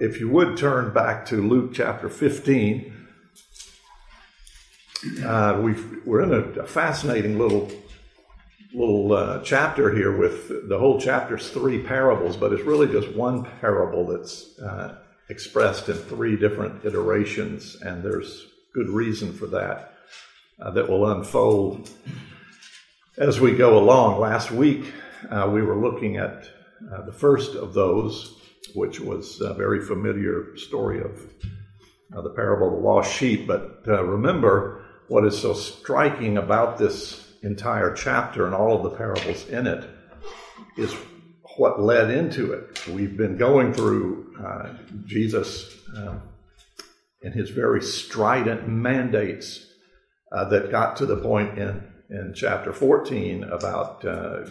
if you would turn back to Luke chapter 15, uh, we are in a, a, fascinating little little uh, chapter here with the whole chapter's three parables, but it's really just one parable that's uh, expressed in three different iterations, and there's good reason for that uh, that will unfold as we go along. Last week, uh, we were looking at uh, the first of those, which was a very familiar story of uh, the parable of the lost sheep. But remember, what is so striking about this entire chapter and all of the parables in it is what led into it. We've been going through uh, Jesus uh, and his very strident mandates uh, that got to the point in, in chapter 14 about, uh,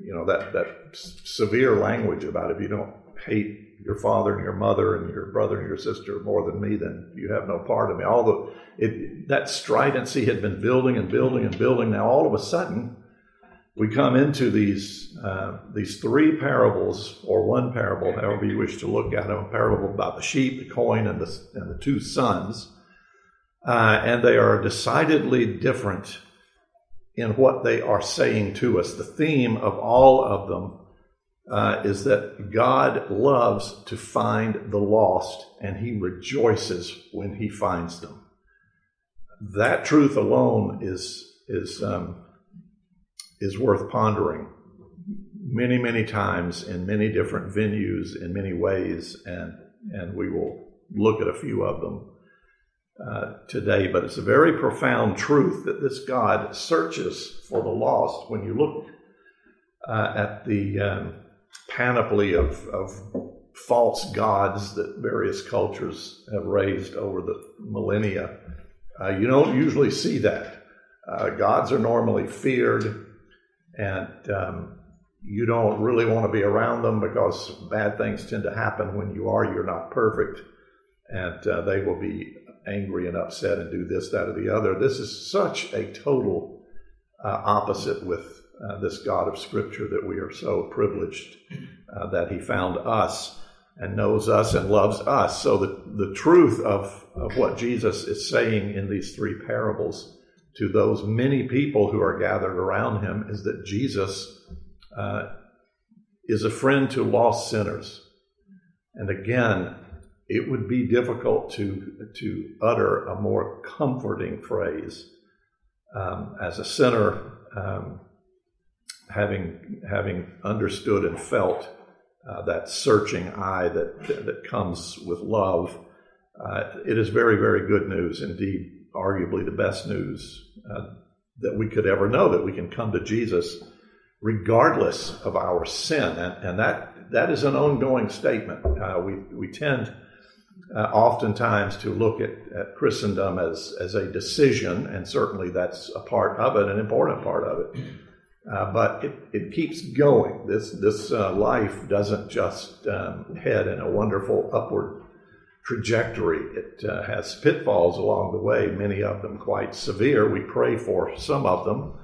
you know, that, that severe language about if you don't hate your father and your mother and your brother and your sister more than me, then you have no part of me. All the it, that stridency had been building and building and building. Now all of a sudden, we come into these uh, these three parables or one parable, however you wish to look at them, a parable about the sheep, the coin, and the and the two sons, uh, and they are decidedly different in what they are saying to us. The theme of all of them uh, is that God loves to find the lost and he rejoices when he finds them. That truth alone is, is, um, is worth pondering many, many times in many different venues in many ways, and, and we will look at a few of them uh, today. But it's a very profound truth that this God searches for the lost. When you look uh, at the um, panoply of, of false gods that various cultures have raised over the millennia. Uh, you don't usually see that. Uh, gods are normally feared, and um, you don't really want to be around them because bad things tend to happen when you are. You're not perfect, and uh, they will be angry and upset and do this, that, or the other. This is such a total uh, opposite with uh, this God of Scripture that we are so privileged uh, that He found us and knows us and loves us. So the, the truth of, of what Jesus is saying in these three parables to those many people who are gathered around Him is that Jesus uh, is a friend to lost sinners. And again, it would be difficult to, to utter a more comforting phrase. Um, as a sinner, um, having having understood and felt uh, that searching eye that that comes with love, uh, it is very very good news indeed. Arguably the best news uh, that we could ever know that we can come to Jesus regardless of our sin, and, and that that is an ongoing statement. Uh, we we tend. Uh, oftentimes to look at, at Christendom as, as a decision, and certainly that's a part of it, an important part of it. Uh, but it, it keeps going. This, this uh, life doesn't just um, head in a wonderful upward trajectory. It uh, has pitfalls along the way, many of them quite severe. We pray for some of them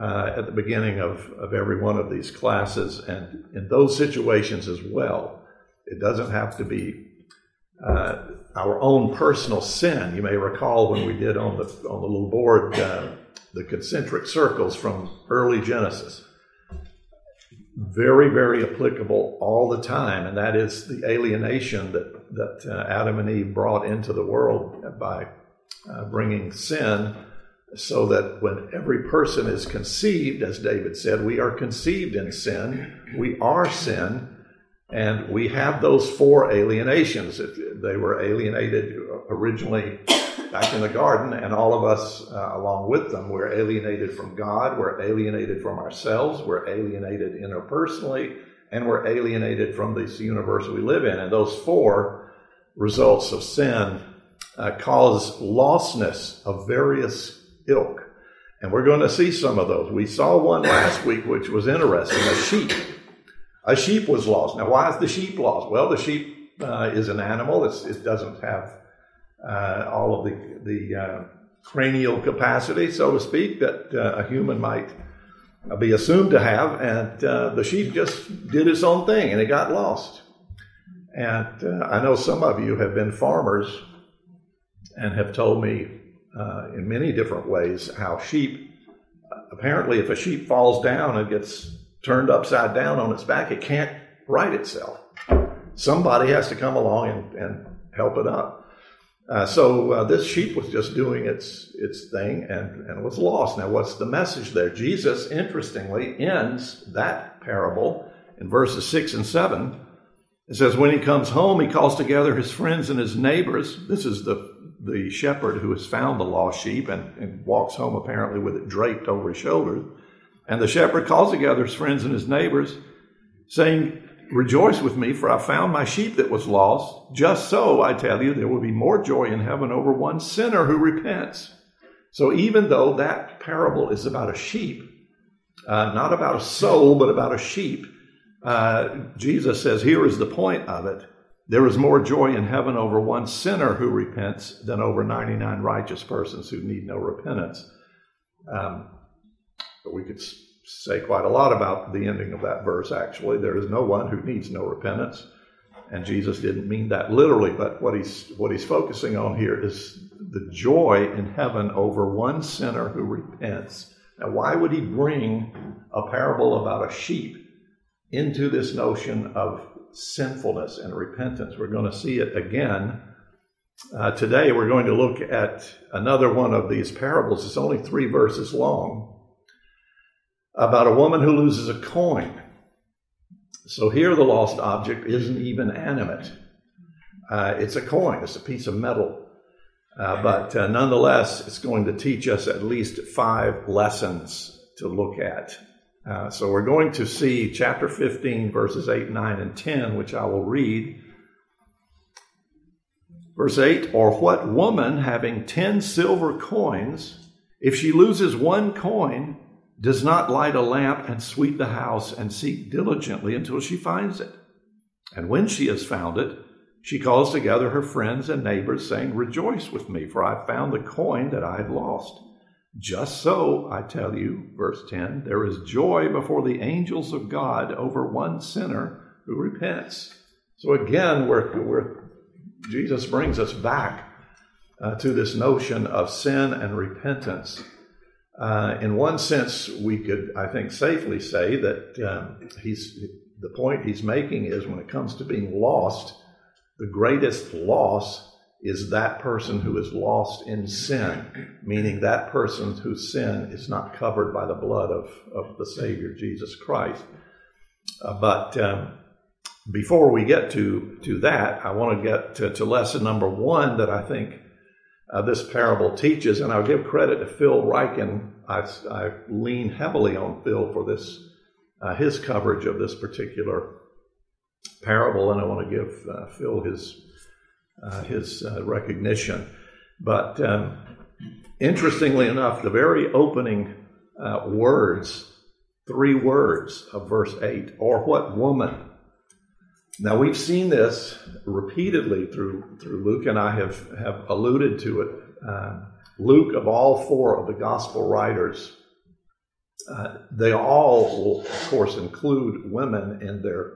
uh, at the beginning of, of every one of these classes, and in those situations as well. It doesn't have to be uh, our own personal sin. You may recall when we did on the on the little board uh, the concentric circles from early Genesis. Very, very applicable all the time, and that is the alienation that, that uh, Adam and Eve brought into the world by uh, bringing sin, so that when every person is conceived, as David said, we are conceived in sin, we are sin, and we have those four alienations. They were alienated originally back in the garden, and all of us, uh, along with them, we're alienated from God, we're alienated from ourselves, we're alienated interpersonally, and we're alienated from this universe we live in. And those four results of sin uh, cause lostness of various ilk. And we're going to see some of those. We saw one last week, which was interesting a sheep. A sheep was lost. Now, why is the sheep lost? Well, the sheep uh, is an animal. It's, it doesn't have uh, all of the, the uh, cranial capacity, so to speak, that uh, a human might be assumed to have. And uh, the sheep just did its own thing and it got lost. And uh, I know some of you have been farmers and have told me uh, in many different ways how sheep, apparently, if a sheep falls down and gets turned upside down on its back, it can't right itself. Somebody has to come along and, and help it up. Uh, so uh, this sheep was just doing its its thing and, and was lost. Now, what's the message there? Jesus, interestingly, ends that parable in verses six and seven. It says, "When he comes home, he calls together his friends and his neighbors." This is the the shepherd who has found the lost sheep and, and walks home apparently with it draped over his shoulders. And the shepherd calls together his friends and his neighbors, saying, Rejoice with me, for I found my sheep that was lost. Just so, I tell you, there will be more joy in heaven over one sinner who repents. So, even though that parable is about a sheep, uh, not about a soul, but about a sheep, uh, Jesus says, Here is the point of it. There is more joy in heaven over one sinner who repents than over 99 righteous persons who need no repentance. Um, but we could say quite a lot about the ending of that verse, actually. There is no one who needs no repentance. And Jesus didn't mean that literally, but what he's, what he's focusing on here is the joy in heaven over one sinner who repents. Now, why would he bring a parable about a sheep into this notion of sinfulness and repentance? We're going to see it again. Uh, today, we're going to look at another one of these parables. It's only three verses long about a woman who loses a coin. So here the lost object isn't even animate. Uh, it's a coin, it's a piece of metal. Uh, but uh, nonetheless, it's going to teach us at least five lessons to look at. Uh, so we're going to see chapter 15, verses 8, 9, and 10, which I will read. Verse 8 Or what woman having 10 silver coins, if she loses one coin, does not light a lamp and sweep the house and seek diligently until she finds it. And when she has found it, she calls together her friends and neighbors, saying, Rejoice with me, for I found the coin that I had lost. Just so, I tell you, verse 10, there is joy before the angels of God over one sinner who repents. So again, we're, we're, Jesus brings us back uh, to this notion of sin and repentance. Uh, in one sense, we could, I think, safely say that um, he's the point he's making is when it comes to being lost, the greatest loss is that person who is lost in sin, meaning that person whose sin is not covered by the blood of, of the Savior Jesus Christ. Uh, but um, before we get to, to that, I want to get to, to lesson number one that I think uh, this parable teaches. And I'll give credit to Phil Ryken. I, I lean heavily on Phil for this, uh, his coverage of this particular parable, and I want to give uh, Phil his uh, his uh, recognition. But um, interestingly enough, the very opening uh, words, three words of verse eight, or what woman now we've seen this repeatedly through through Luke, and I have have alluded to it. Uh, Luke, of all four of the gospel writers, uh, they all will, of course, include women in their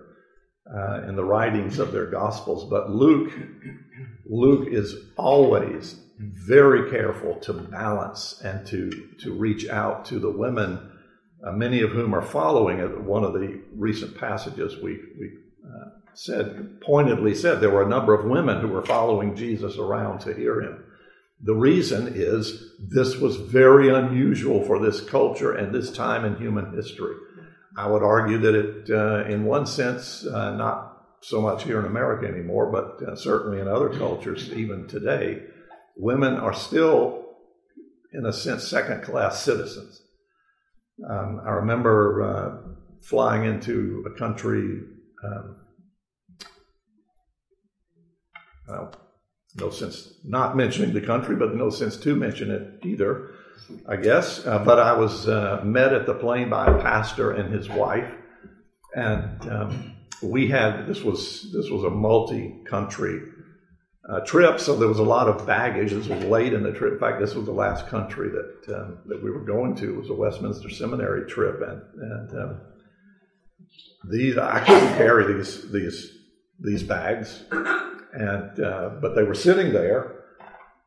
uh, in the writings of their gospels. But Luke, Luke is always very careful to balance and to to reach out to the women, uh, many of whom are following it. One of the recent passages we we uh, said, pointedly said, there were a number of women who were following Jesus around to hear him. The reason is this was very unusual for this culture and this time in human history. I would argue that it, uh, in one sense, uh, not so much here in America anymore, but uh, certainly in other cultures, even today, women are still, in a sense, second class citizens. Um, I remember uh, flying into a country um, well, no sense not mentioning the country, but no sense to mention it either, I guess. Uh, but I was uh, met at the plane by a pastor and his wife, and um, we had this was this was a multi-country uh, trip, so there was a lot of baggage. This was late in the trip. In fact, this was the last country that um, that we were going to. It was a Westminster Seminary trip, and and um, these I couldn't carry these these these bags, and uh, but they were sitting there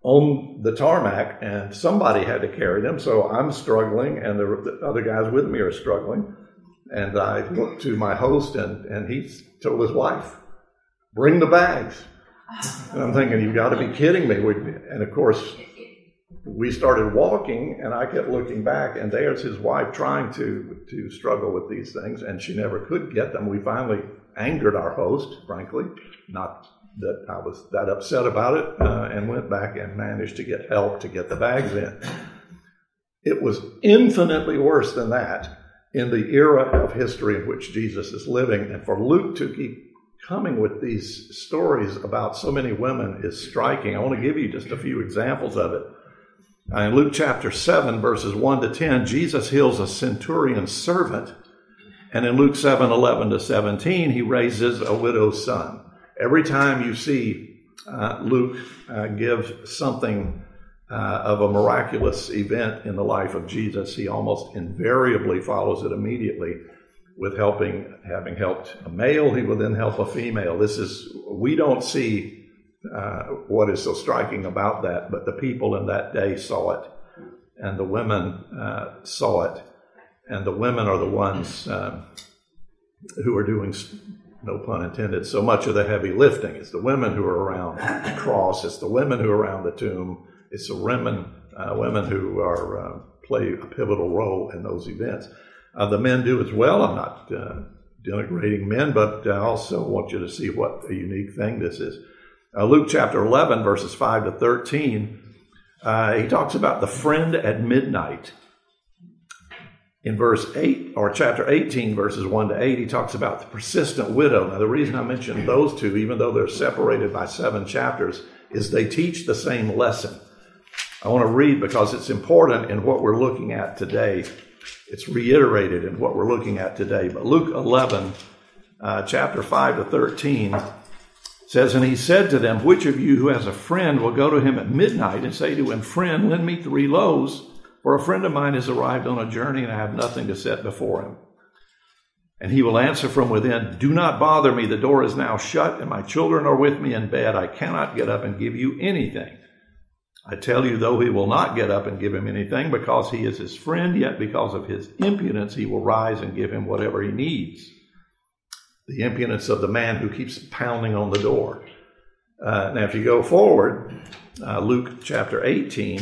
on the tarmac, and somebody had to carry them. So I'm struggling, and the, the other guys with me are struggling. And I looked to my host, and, and he told his wife, "Bring the bags." And I'm thinking, "You've got to be kidding me!" We, and of course, we started walking, and I kept looking back, and there's his wife trying to to struggle with these things, and she never could get them. We finally angered our host, frankly, not that I was that upset about it, uh, and went back and managed to get help to get the bags in. It was infinitely worse than that in the era of history in which Jesus is living, and for Luke to keep coming with these stories about so many women is striking. I want to give you just a few examples of it. Uh, in Luke chapter 7, verses 1 to 10, Jesus heals a centurion's servant. And in Luke 7, 11 to 17, he raises a widow's son. Every time you see uh, Luke uh, give something uh, of a miraculous event in the life of Jesus, he almost invariably follows it immediately with helping, having helped a male, he will then help a female. This is, we don't see uh, what is so striking about that, but the people in that day saw it, and the women uh, saw it, and the women are the ones uh, who are doing, no pun intended, so much of the heavy lifting. It's the women who are around the cross, it's the women who are around the tomb, it's the women, uh, women who are uh, play a pivotal role in those events. the men do as well. I'm not denigrating men, but I also want you to see what a unique thing this is. Uh, Luke chapter 11, verses 5 to 13, uh, he talks about the friend at midnight. In verse 8, or chapter 18, verses 1 to 8, he talks about the persistent widow. Now, the reason I mention those two, even though they're separated by seven chapters, is they teach the same lesson. I want to read because it's important in what we're looking at today. It's reiterated in what we're looking at today. But Luke 11, uh, chapter 5 to 13, says, And he said to them, Which of you who has a friend will go to him at midnight and say to him, Friend, lend me three loaves, for a friend of mine has arrived on a journey and I have nothing to set before him. And he will answer from within, Do not bother me, the door is now shut, and my children are with me in bed. I cannot get up and give you anything. I tell you, though he will not get up and give him anything because he is his friend, yet because of his impudence he will rise and give him whatever he needs the impudence of the man who keeps pounding on the door. Uh, now, if you go forward, uh, Luke chapter 18,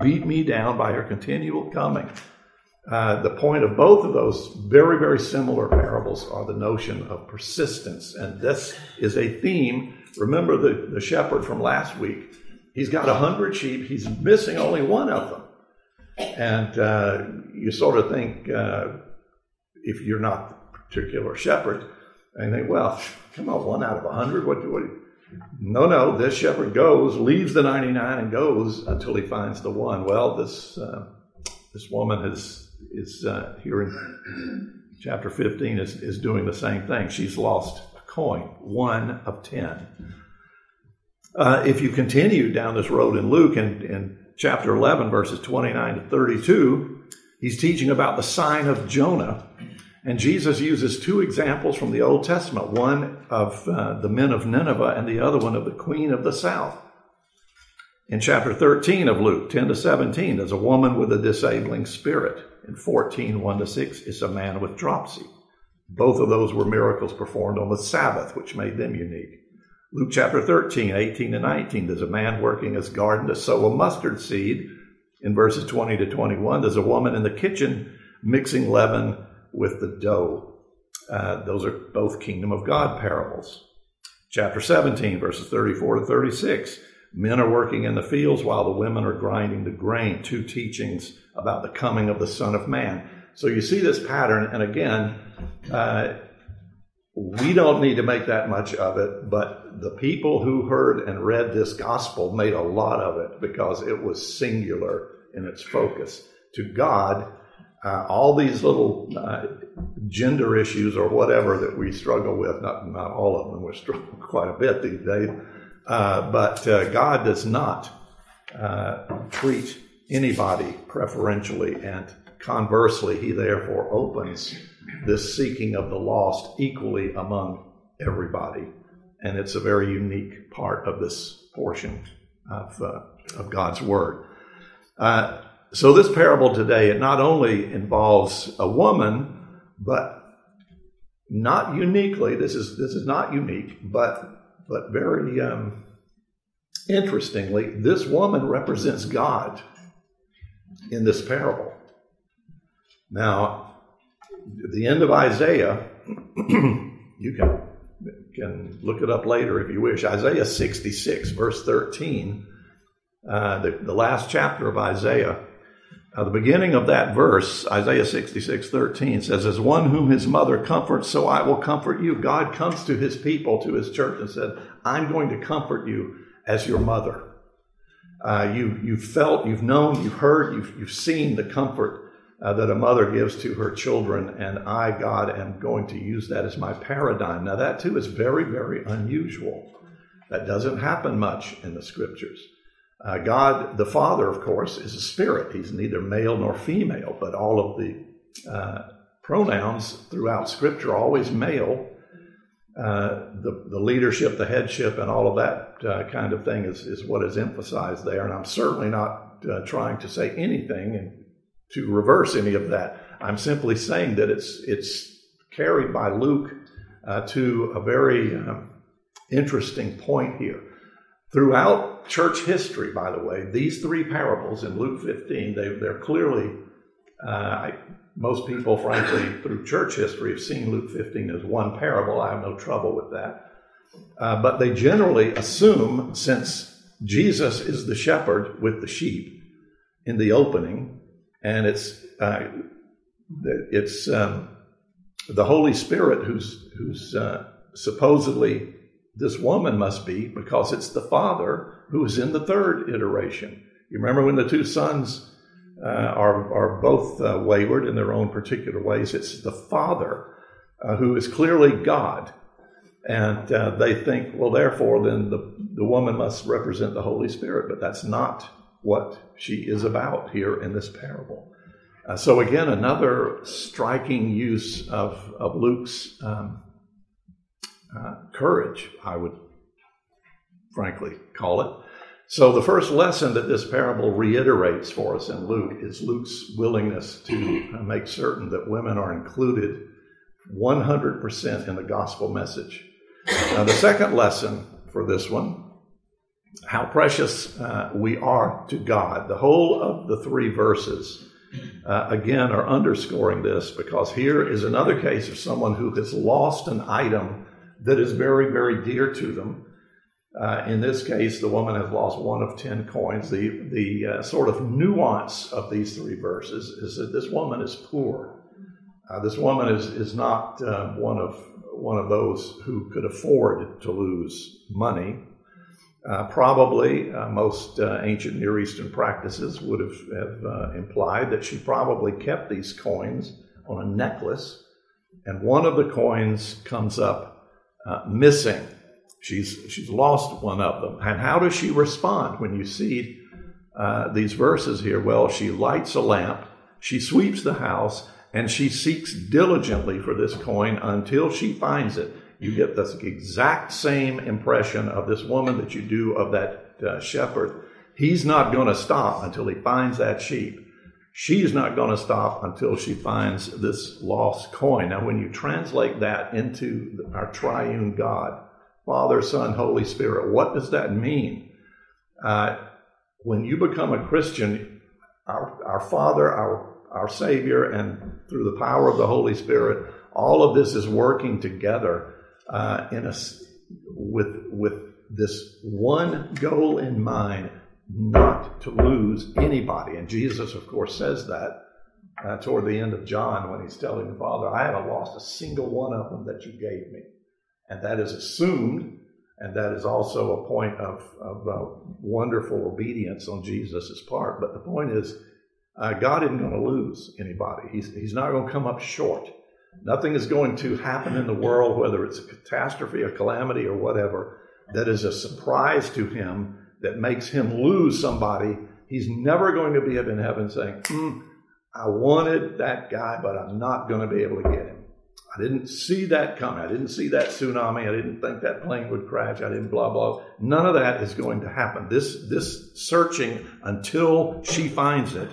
beat me down by her continual coming. Uh, the point of both of those very, very similar parables are the notion of persistence. And this is a theme. Remember the, the shepherd from last week. He's got a hundred sheep, he's missing only one of them. And uh, you sort of think, uh, if you're not the particular shepherd. And they think, well, come on, one out of a hundred. What, do what? No, no. This shepherd goes, leaves the ninety-nine, and goes until he finds the one. Well, this uh, this woman is is uh, here in chapter fifteen is is doing the same thing. She's lost a coin, one of ten. Uh, if you continue down this road in Luke in, in chapter 11, verses 29 to 32, he's teaching about the sign of Jonah. And Jesus uses two examples from the Old Testament one of uh, the men of Nineveh and the other one of the queen of the south. In chapter 13 of Luke, 10 to 17, there's a woman with a disabling spirit. In 14, 1 to 6, is a man with dropsy. Both of those were miracles performed on the Sabbath, which made them unique. Luke chapter 13, 18 to 19, there's a man working his garden to sow a mustard seed. In verses 20 to 21, there's a woman in the kitchen mixing leaven with the dough. Uh, those are both kingdom of God parables. Chapter 17, verses 34 to 36. Men are working in the fields while the women are grinding the grain. Two teachings about the coming of the Son of Man. So you see this pattern, and again, uh, we don't need to make that much of it, but the people who heard and read this gospel made a lot of it because it was singular in its focus. To God, uh, all these little uh, gender issues or whatever that we struggle with, not, not all of them, we struggle quite a bit these days, uh, but uh, God does not uh, treat anybody preferentially, and conversely, He therefore opens this seeking of the lost equally among everybody. And it's a very unique part of this portion of, uh, of God's Word. Uh, so, this parable today, it not only involves a woman, but not uniquely, this is, this is not unique, but, but very um, interestingly, this woman represents God in this parable. Now, the end of Isaiah, you can, can look it up later if you wish. Isaiah 66, verse 13, uh, the, the last chapter of Isaiah. Uh, the beginning of that verse, Isaiah 66, 13, says, As one whom his mother comforts, so I will comfort you. God comes to his people, to his church, and said, I'm going to comfort you as your mother. Uh, you, you've felt, you've known, you've heard, you've, you've seen the comfort uh, that a mother gives to her children, and I, God, am going to use that as my paradigm. Now, that too is very, very unusual. That doesn't happen much in the scriptures. Uh, God, the Father, of course, is a spirit. He's neither male nor female, but all of the uh, pronouns throughout Scripture are always male. Uh, the, the leadership, the headship, and all of that uh, kind of thing is, is what is emphasized there. And I'm certainly not uh, trying to say anything and to reverse any of that. I'm simply saying that it's it's carried by Luke uh, to a very um, interesting point here. Throughout church history, by the way, these three parables in Luke 15, they, they're clearly, uh, I, most people, frankly, through church history have seen Luke 15 as one parable. I have no trouble with that. Uh, but they generally assume, since Jesus is the shepherd with the sheep in the opening, and it's uh, it's um, the Holy Spirit who's who's uh, supposedly this woman must be because it's the Father who is in the third iteration. You remember when the two sons uh, are are both uh, wayward in their own particular ways. It's the Father uh, who is clearly God. And uh, they think, well, therefore, then the, the woman must represent the Holy Spirit, but that's not what she is about here in this parable. Uh, so, again, another striking use of, of Luke's um, uh, courage, I would frankly call it. So, the first lesson that this parable reiterates for us in Luke is Luke's willingness to uh, make certain that women are included 100% in the gospel message. Now, the second lesson for this one how precious uh, we are to God. The whole of the three verses, uh, again, are underscoring this because here is another case of someone who has lost an item that is very, very dear to them. Uh, in this case, the woman has lost one of ten coins. The, the uh, sort of nuance of these three verses is that this woman is poor. Uh, this woman is, is not uh, one, of, one of those who could afford to lose money. Uh, probably uh, most ancient Near Eastern practices would have, have implied that she probably kept these coins on a necklace, and one of the coins comes up uh, missing. She's, she's lost one of them. And how does she respond when you see uh, these verses here? Well, she lights a lamp, she sweeps the house, and she seeks diligently for this coin until she finds it you get the exact same impression of this woman that you do of that uh, shepherd. He's not going to stop until he finds that sheep. She's not going to stop until she finds this lost coin. Now, when you translate that into our triune God, Father, Son, Holy Spirit, what does that mean? Uh, when you become a Christian, our, our Father, our, our Savior, and through the power of the Holy Spirit, all of this is working together uh, in a, with, with this one goal in mind not to lose anybody. And Jesus, of course, says that uh, toward the end of John when he's telling the Father, I haven't lost a single one of them that you gave me. And that is assumed, and that is also a point of, of uh, wonderful obedience on Jesus' part. But the point is, uh, God isn't going to lose anybody. He's, he's not going to come up short. Nothing is going to happen in the world, whether it's a catastrophe, a calamity, or whatever, that is a surprise to him that makes him lose somebody. He's never going to be up in heaven saying, mm, I wanted that guy, but I'm not going to be able to get him. I didn't see that coming. I didn't see that tsunami. I didn't think that plane would crash. I didn't blah blah. None of that is going to happen. This this searching until she finds it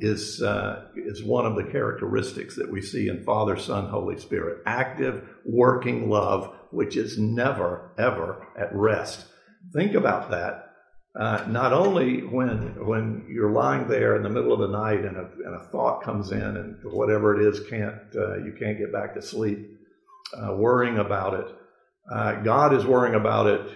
is uh, is one of the characteristics that we see in Father, Son, Holy Spirit. Active, working love, which is never ever at rest. Think about that uh, not only when when you're lying there in the middle of the night and a, and a thought comes in and whatever it is can't uh, you can't get back to sleep, uh, worrying about it. Uh, God is worrying about it,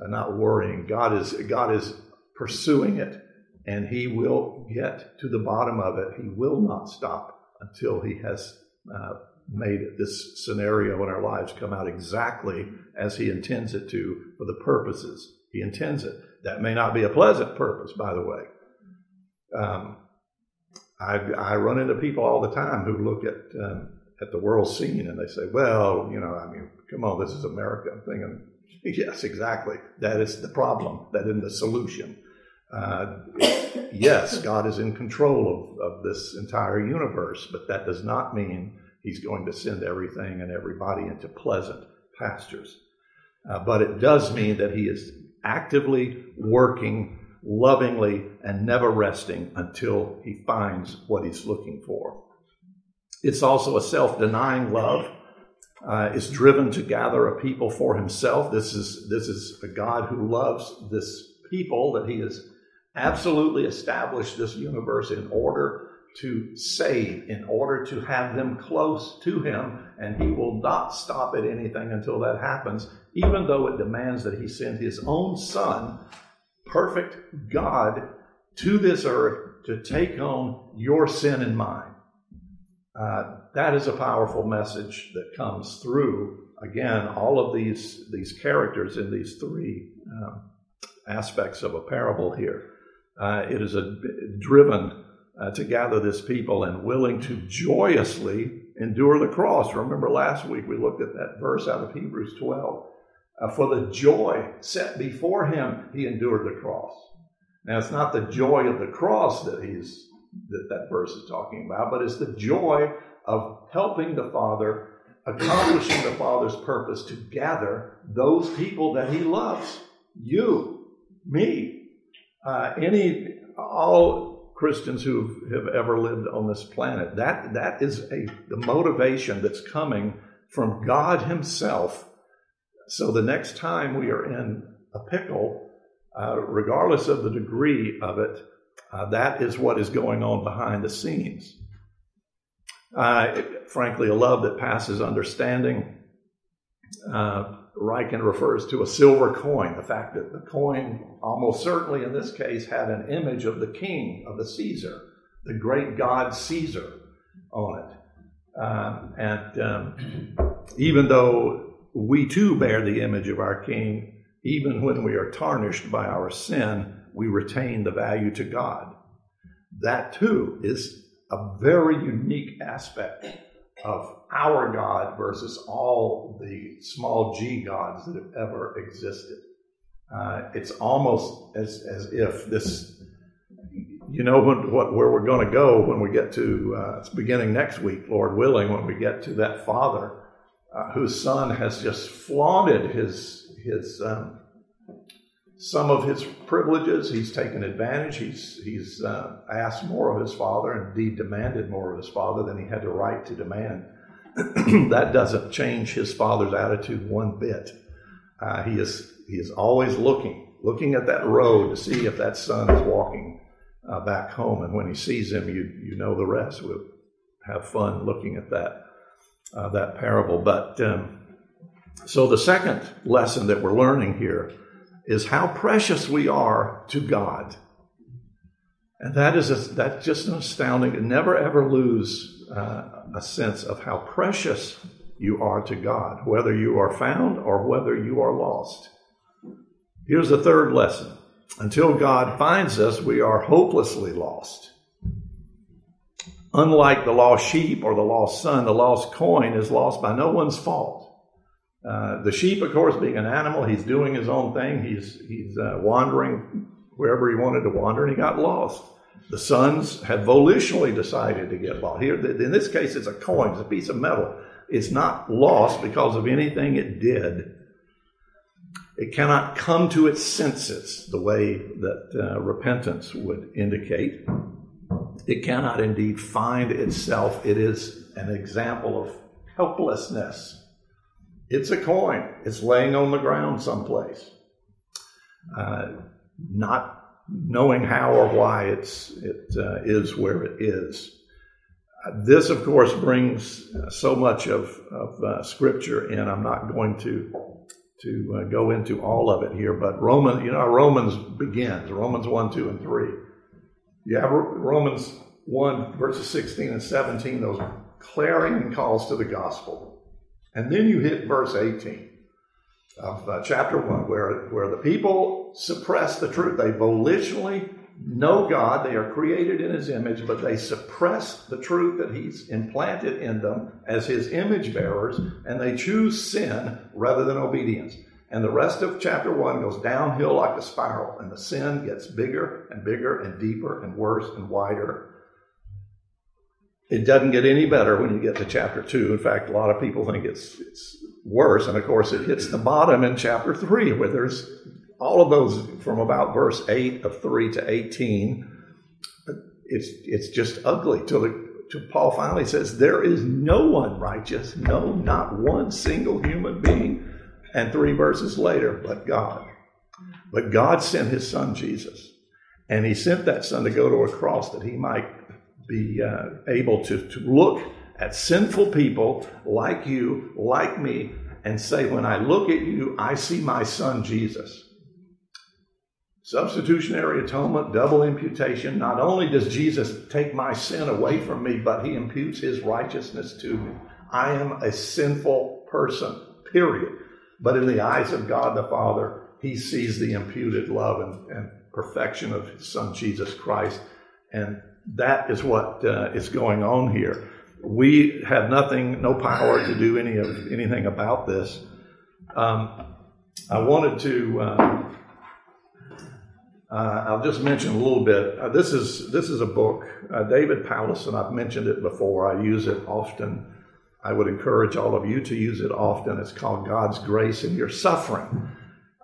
uh, not worrying. God is God is pursuing it, and He will get to the bottom of it. He will not stop until He has uh, made this scenario in our lives come out exactly as He intends it to for the purposes He intends it. That may not be a pleasant purpose, by the way. Um, I, I, run into people all the time who look at um, at the world scene and they say, "Well, you know, I mean, come on, this is America." I'm thinking, yes, exactly. That is the problem. That is the solution. Uh, yes, God is in control of, of this entire universe, but that does not mean He's going to send everything and everybody into pleasant pastures. Uh, but it does mean that He is actively working lovingly and never resting until he finds what he's looking for. It's also a self denying love. Uh, is driven to gather a people for himself. This is, this is a God who loves this people that he has absolutely established this universe in order to save, in order to have them close to him, and he will not stop at anything until that happens even though it demands that he send his own son, perfect God, to this earth to take on your sin and mine. Uh, that is a powerful message that comes through, again, all of these, these characters in these three um, aspects of a parable here. Uh, it is a, driven uh, to gather this people and willing to joyously endure the cross. Remember last week we looked at that verse out of Hebrews 12 uh, for the joy set before him, he endured the cross. Now, it's not the joy of the cross that he's that that verse is talking about, but it's the joy of helping the Father, accomplishing the Father's purpose to gather those people that He loves. You, me, uh, any, all Christians who have ever lived on this planet. That that is a the motivation that's coming from God Himself so the next time we are in a pickle, uh, regardless of the degree of it, uh, that is what is going on behind the scenes. Uh, frankly, a love that passes understanding. Uh, Ryken refers to a silver coin, the fact that the coin, almost certainly in this case, had an image of the king, of the Caesar, the great god Caesar on it. Um, and um, even though we too bear the image of our King. Even when we are tarnished by our sin, we retain the value to God. That too is a very unique aspect of our God versus all the small g gods that have ever existed. Uh, it's almost as, as if this, you know, when, what, where we're going to go when we get to, uh, it's beginning next week, Lord willing, when we get to that Father uh, whose son has just flaunted his his um, some of his privileges. He's taken advantage. He's he's uh, asked more of his father, indeed demanded more of his father than he had the right to demand. that doesn't change his father's attitude one bit. Uh, he is he is always looking looking at that road to see if that son is walking uh, back home, and when he sees him, you you know the rest. We'll have fun looking at that uh, that parable. But um, so the second lesson that we're learning here is how precious we are to God. And that is a, that's just an astounding. Never ever lose uh, a sense of how precious you are to God, whether you are found or whether you are lost. Here's the third lesson. Until God finds us, we are hopelessly lost. Unlike the lost sheep or the lost son, the lost coin is lost by no one's fault. Uh, the sheep, of course, being an animal, he's doing his own thing. He's he's uh, wandering wherever he wanted to wander, and he got lost. The sons had volitionally decided to get lost. Here, in this case, it's a coin, it's a piece of metal. It's not lost because of anything it did. It cannot come to its senses the way that uh, repentance would indicate. It cannot indeed find itself. It is an example of helplessness. It's a coin. It's laying on the ground someplace. Uh, not knowing how or why it's, it uh, is where it is. This, of course, brings so much of, of uh, Scripture in. I'm not going to to uh, go into all of it here, but Romans, you know, Romans begins Romans one, two, and three. You have Romans one verses 16 and 17, those clarion calls to the gospel, and then you hit verse 18 of uh, chapter 1, where, where the people suppress the truth. They volitionally know God, they are created in His image, but they suppress the truth that He's implanted in them as His image bearers, and they choose sin rather than obedience. And the rest of chapter 1 goes downhill like a spiral, and the sin gets bigger and bigger and deeper and worse and wider. It doesn't get any better when you get to chapter 2. In fact, a lot of people think it's, it's worse. And of course, it hits the bottom in chapter 3, where there's all of those from about verse 8 of 3 to 18. It's, it's just ugly till, the, till Paul finally says, There is no one righteous, no, not one single human being. And three verses later, but God. But God sent his son Jesus. And he sent that son to go to a cross that he might be uh, able to, to look at sinful people like you, like me, and say, when I look at you, I see my son Jesus. Substitutionary atonement, double imputation. Not only does Jesus take my sin away from me, but he imputes his righteousness to me. I am a sinful person, period. But in the eyes of God the Father, he sees the imputed love and, and perfection of his son Jesus Christ. And that is what uh, is going on here we have nothing, no power to do any of anything about this. Um, I wanted to. Uh, uh, I'll just mention a little bit. Uh, this is this is a book. Uh, David Powlison. I've mentioned it before. I use it often. I would encourage all of you to use it often. It's called God's Grace in Your Suffering.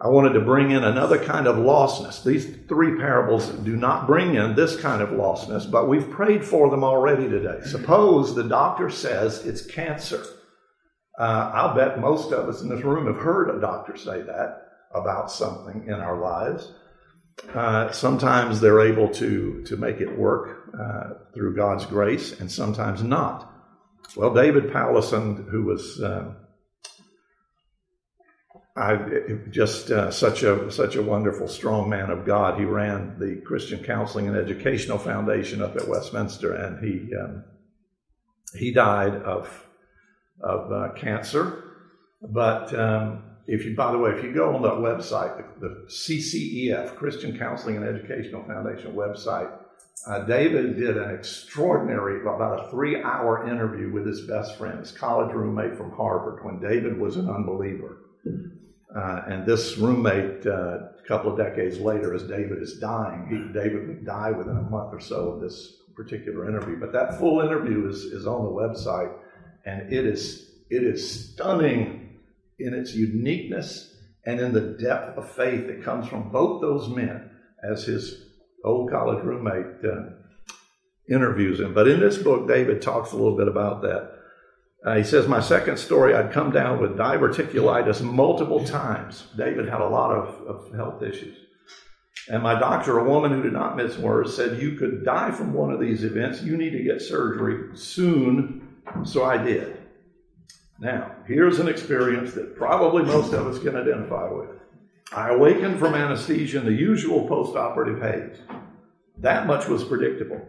I wanted to bring in another kind of lostness. These three parables do not bring in this kind of lostness, but we've prayed for them already today. Suppose the doctor says it's cancer. Uh, I'll bet most of us in this room have heard a doctor say that about something in our lives. Uh, sometimes they're able to, to make it work uh, through God's grace, and sometimes not. Well, David Powlison, who was uh, I just uh, such a such a wonderful, strong man of God. He ran the Christian Counseling and Educational Foundation up at Westminster, and he um, he died of of uh, cancer. But um, if you, by the way, if you go on that website, the, the CCEF Christian Counseling and Educational Foundation website, uh, David did an extraordinary, about a three hour interview with his best friend, his college roommate from Harvard, when David was an unbeliever. Uh, and this roommate, uh, a couple of decades later, as David is dying, he, David would die within a month or so of this particular interview. But that full interview is, is on the website, and it is it is stunning in its uniqueness and in the depth of faith that comes from both those men as his old college roommate uh, interviews him. But in this book, David talks a little bit about that. Uh, he says, My second story, I'd come down with diverticulitis multiple times. David had a lot of, of health issues. And my doctor, a woman who did not miss words, said, You could die from one of these events. You need to get surgery soon. So I did. Now, here's an experience that probably most of us can identify with. I awakened from anesthesia in the usual post operative haze. That much was predictable.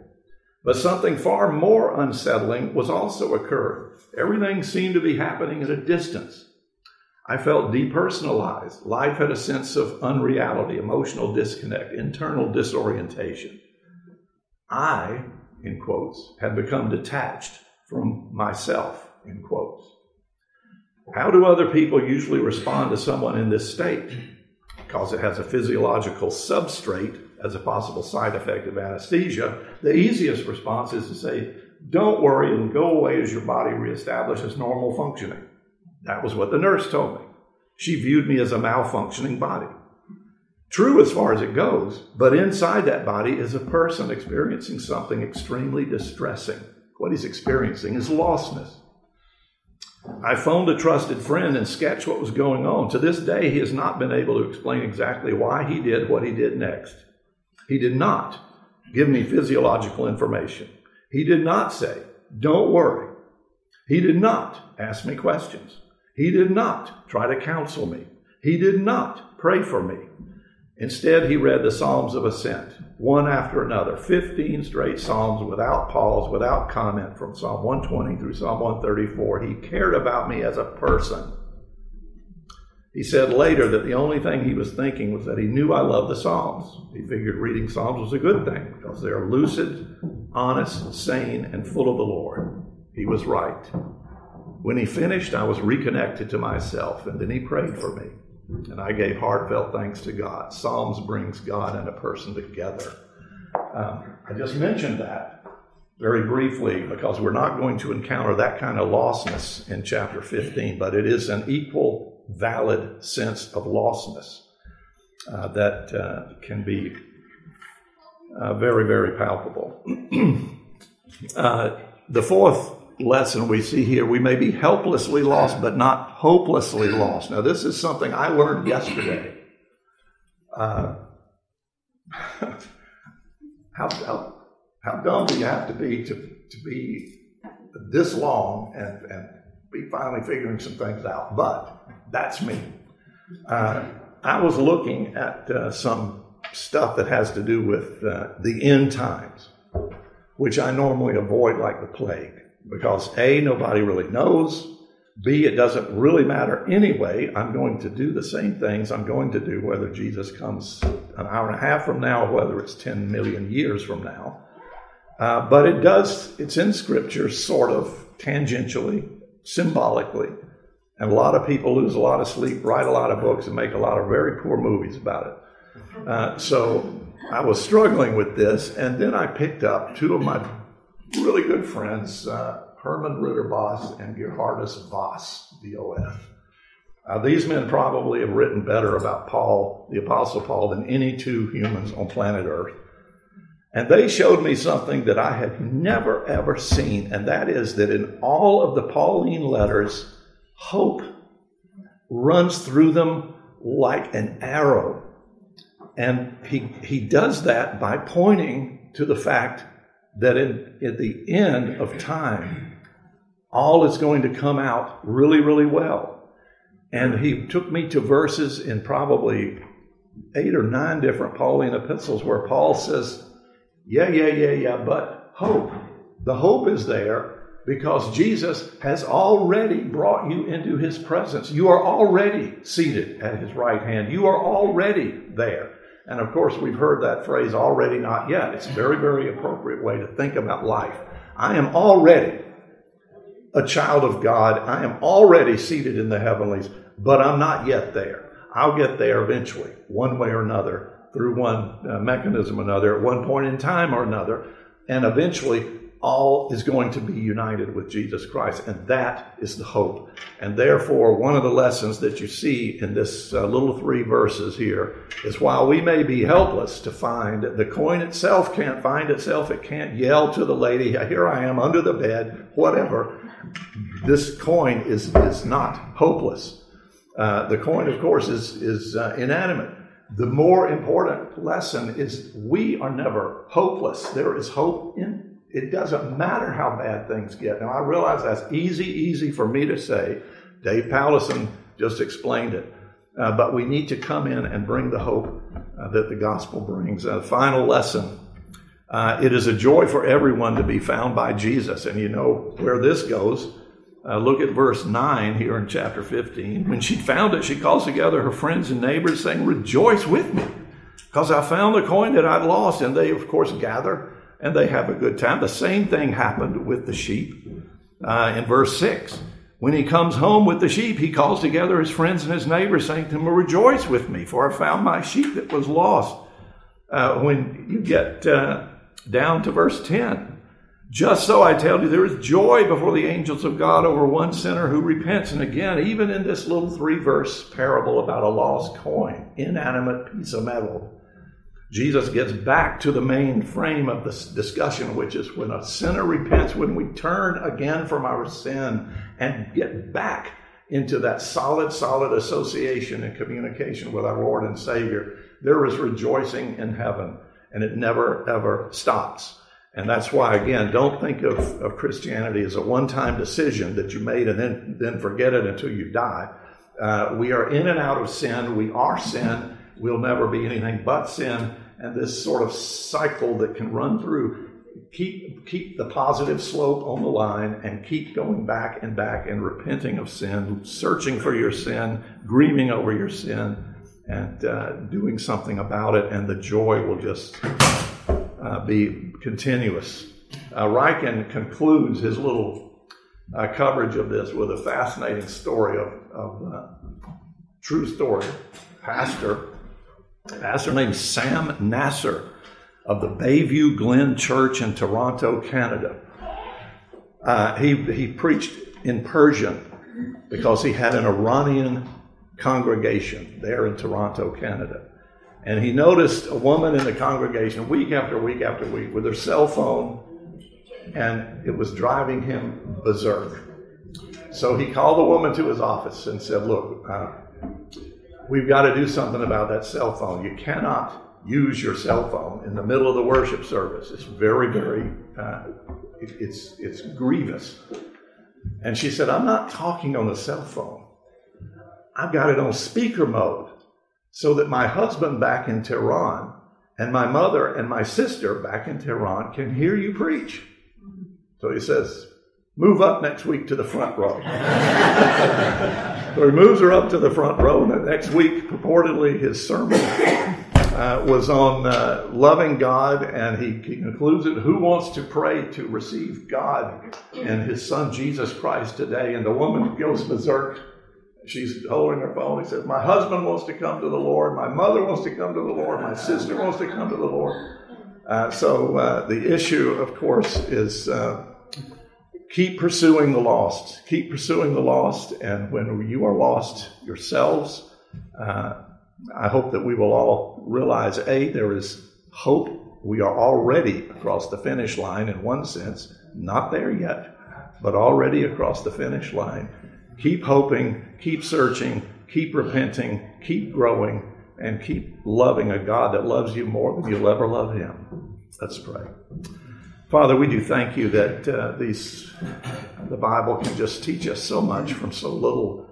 But something far more unsettling was also occurring. Everything seemed to be happening at a distance. I felt depersonalized. Life had a sense of unreality, emotional disconnect, internal disorientation. I, in quotes, had become detached from myself, in quotes. How do other people usually respond to someone in this state? Because it has a physiological substrate as a possible side effect of anesthesia, the easiest response is to say, don't worry and go away as your body reestablishes normal functioning. That was what the nurse told me. She viewed me as a malfunctioning body. True as far as it goes, but inside that body is a person experiencing something extremely distressing. What he's experiencing is lostness. I phoned a trusted friend and sketched what was going on. To this day, he has not been able to explain exactly why he did what he did next. He did not give me physiological information. He did not say, Don't worry. He did not ask me questions. He did not try to counsel me. He did not pray for me. Instead, he read the Psalms of Ascent, one after another, 15 straight Psalms without pause, without comment from Psalm 120 through Psalm 134. He cared about me as a person. He said later that the only thing he was thinking was that he knew I loved the Psalms. He figured reading Psalms was a good thing because they are lucid, honest, sane, and full of the Lord. He was right. When he finished, I was reconnected to myself, and then he prayed for me. And I gave heartfelt thanks to God. Psalms brings God and a person together. Um, I just mentioned that very briefly because we're not going to encounter that kind of lostness in chapter 15, but it is an equal valid sense of lostness uh, that uh, can be uh, very, very palpable. Uh, the fourth lesson we see here we may be helplessly lost, but not hopelessly lost. Now, this is something I learned yesterday. Uh, how, how, how dumb do you have to be to, to be this long and, and be finally figuring some things out? But that's me. Uh, I was looking at uh, some stuff that has to do with uh, the end times, which I normally avoid like the plague because A, nobody really knows. B, it doesn't really matter anyway. I'm going to do the same things I'm going to do whether Jesus comes an hour and a half from now or whether it's 10 million years from now. Uh, but it does, it's in Scripture sort of tangentially, symbolically. And a lot of people lose a lot of sleep, write a lot of books, and make a lot of very poor movies about it. Uh, so I was struggling with this, and then I picked up two of my really good friends, uh, Herman Ridderbos and Geerhardus Vos, V-O-S. Uh, these men probably have written better about Paul, the Apostle Paul, than any two humans on planet Earth. And they showed me something that I had never ever seen, and that is that in all of the Pauline letters, hope runs through them like an arrow. And he, he does that by pointing to the fact that in, at the end of time, all is going to come out really, really well. And he took me to verses in probably eight or nine different Pauline epistles where Paul says, Yeah, yeah, yeah, yeah, but hope. The hope is there because Jesus has already brought you into his presence. You are already seated at his right hand. You are already there. And of course, we've heard that phrase already, not yet. It's a very, very appropriate way to think about life. I am already a child of God. I am already seated in the heavenlies, but I'm not yet there. I'll get there eventually, one way or another, through one uh, mechanism or another, at one point in time or another. And eventually, all is going to be united with Jesus Christ. And that is the hope. And therefore, one of the lessons that you see in this uh, little three verses here is while we may be helpless to find, the coin itself can't find itself. It can't yell to the lady, here I am under the bed, whatever. This coin is, is not hopeless. Uh, the coin, of course, is, is uh, inanimate. The more important lesson is we are never hopeless. There is hope in it doesn't matter how bad things get. Now, I realize that's easy, easy for me to say. Dave Powlison just explained it. Uh, but we need to come in and bring the hope uh, that the gospel brings. A final lesson Uh, it is a joy for everyone to be found by Jesus. And you know where this goes. Uh, look at verse 9 here in chapter 15. When she found it, she calls together her friends and neighbors, saying, Rejoice with me, because I found the coin that I'd lost. And they, of course, gather and they have a good time. The same thing happened with the sheep uh, in verse 6. When he comes home with the sheep, he calls together his friends and his neighbors, saying to them, Rejoice with me, for I found my sheep that was lost. Uh, when you get uh, down to verse 10. Just so I tell you, there is joy before the angels of God over one sinner who repents. And again, even in this little three verse parable about a lost coin, inanimate piece of metal, Jesus gets back to the main frame of this discussion, which is when a sinner repents, when we turn again from our sin and get back into that solid, solid association and communication with our Lord and Savior, there is rejoicing in heaven and it never ever stops. And that's why, again, don't think of, of Christianity as a one time decision that you made and then, then forget it until you die. Uh, we are in and out of sin. We are sin. We'll never be anything but sin. And this sort of cycle that can run through, keep, keep the positive slope on the line and keep going back and back and repenting of sin, searching for your sin, grieving over your sin, and uh, doing something about it, and the joy will just uh, be continuous. Uh, concludes his little uh, coverage of this with a fascinating story of, of uh, true story. Pastor, pastor named Sam Nasser of the Bayview Glen Church in Toronto, Canada. Uh, he, he preached in Persian because he had an Iranian congregation there in Toronto, Canada. And he noticed a woman in the congregation week after week after week with her cell phone, and it was driving him berserk. So he called the woman to his office and said, Look, uh, we've got to do something about that cell phone. You cannot use your cell phone in the middle of the worship service. It's very, very, uh, it's, it's grievous. And she said, I'm not talking on the cell phone. I've got it on speaker mode so that my husband back in Tehran and my mother and my sister back in Tehran can hear you preach. So he says, Move up next week to the front row. so he moves her up to the front row, and the next week, purportedly, his sermon uh, was on uh, loving God, and he, concludes it Who wants to pray to receive God and his son Jesus Christ today? And the woman goes berserk She's holding her phone. He says, My husband wants to come to the Lord. My mother wants to come to the Lord. My sister wants to come to the Lord. Uh, so uh, the issue, of course, is uh, keep pursuing the lost. Keep pursuing the lost. And when you are lost yourselves, uh, I hope that we will all realize A, there is hope. We are already across the finish line in one sense, not there yet, but already across the finish line. Keep hoping, keep searching, keep repenting, keep growing, and keep loving a God that loves you more than you'll ever love Him. Let's pray. Father, we do thank you that uh, these the Bible can just teach us so much from so little,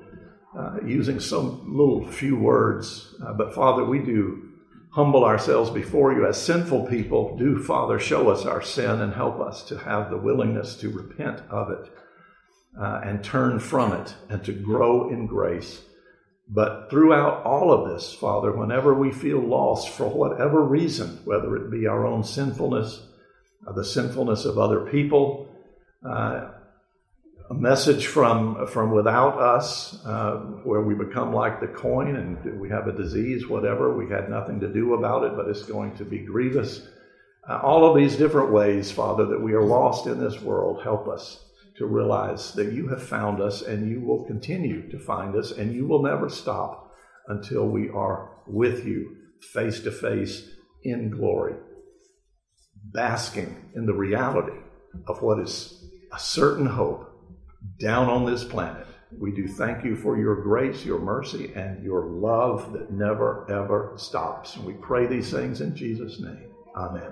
uh, using so little few words. Uh, but Father, we do humble ourselves before you as sinful people. Do Father show us our sin and help us to have the willingness to repent of it uh, and turn from it and to grow in grace. But throughout all of this, Father, whenever we feel lost for whatever reason, whether it be our own sinfulness, uh, the sinfulness of other people, uh, a message from from without us, uh, where we become like the coin and we have a disease, whatever, we had nothing to do about it, but it's going to be grievous. Uh, all of these different ways, Father, that we are lost in this world, help us to realize that you have found us and you will continue to find us and you will never stop until we are with you face to face in glory, basking in the reality of what is a certain hope down on this planet. We do thank you for your grace, your mercy, and your love that never, ever stops. And we pray these things in Jesus' name. Amen.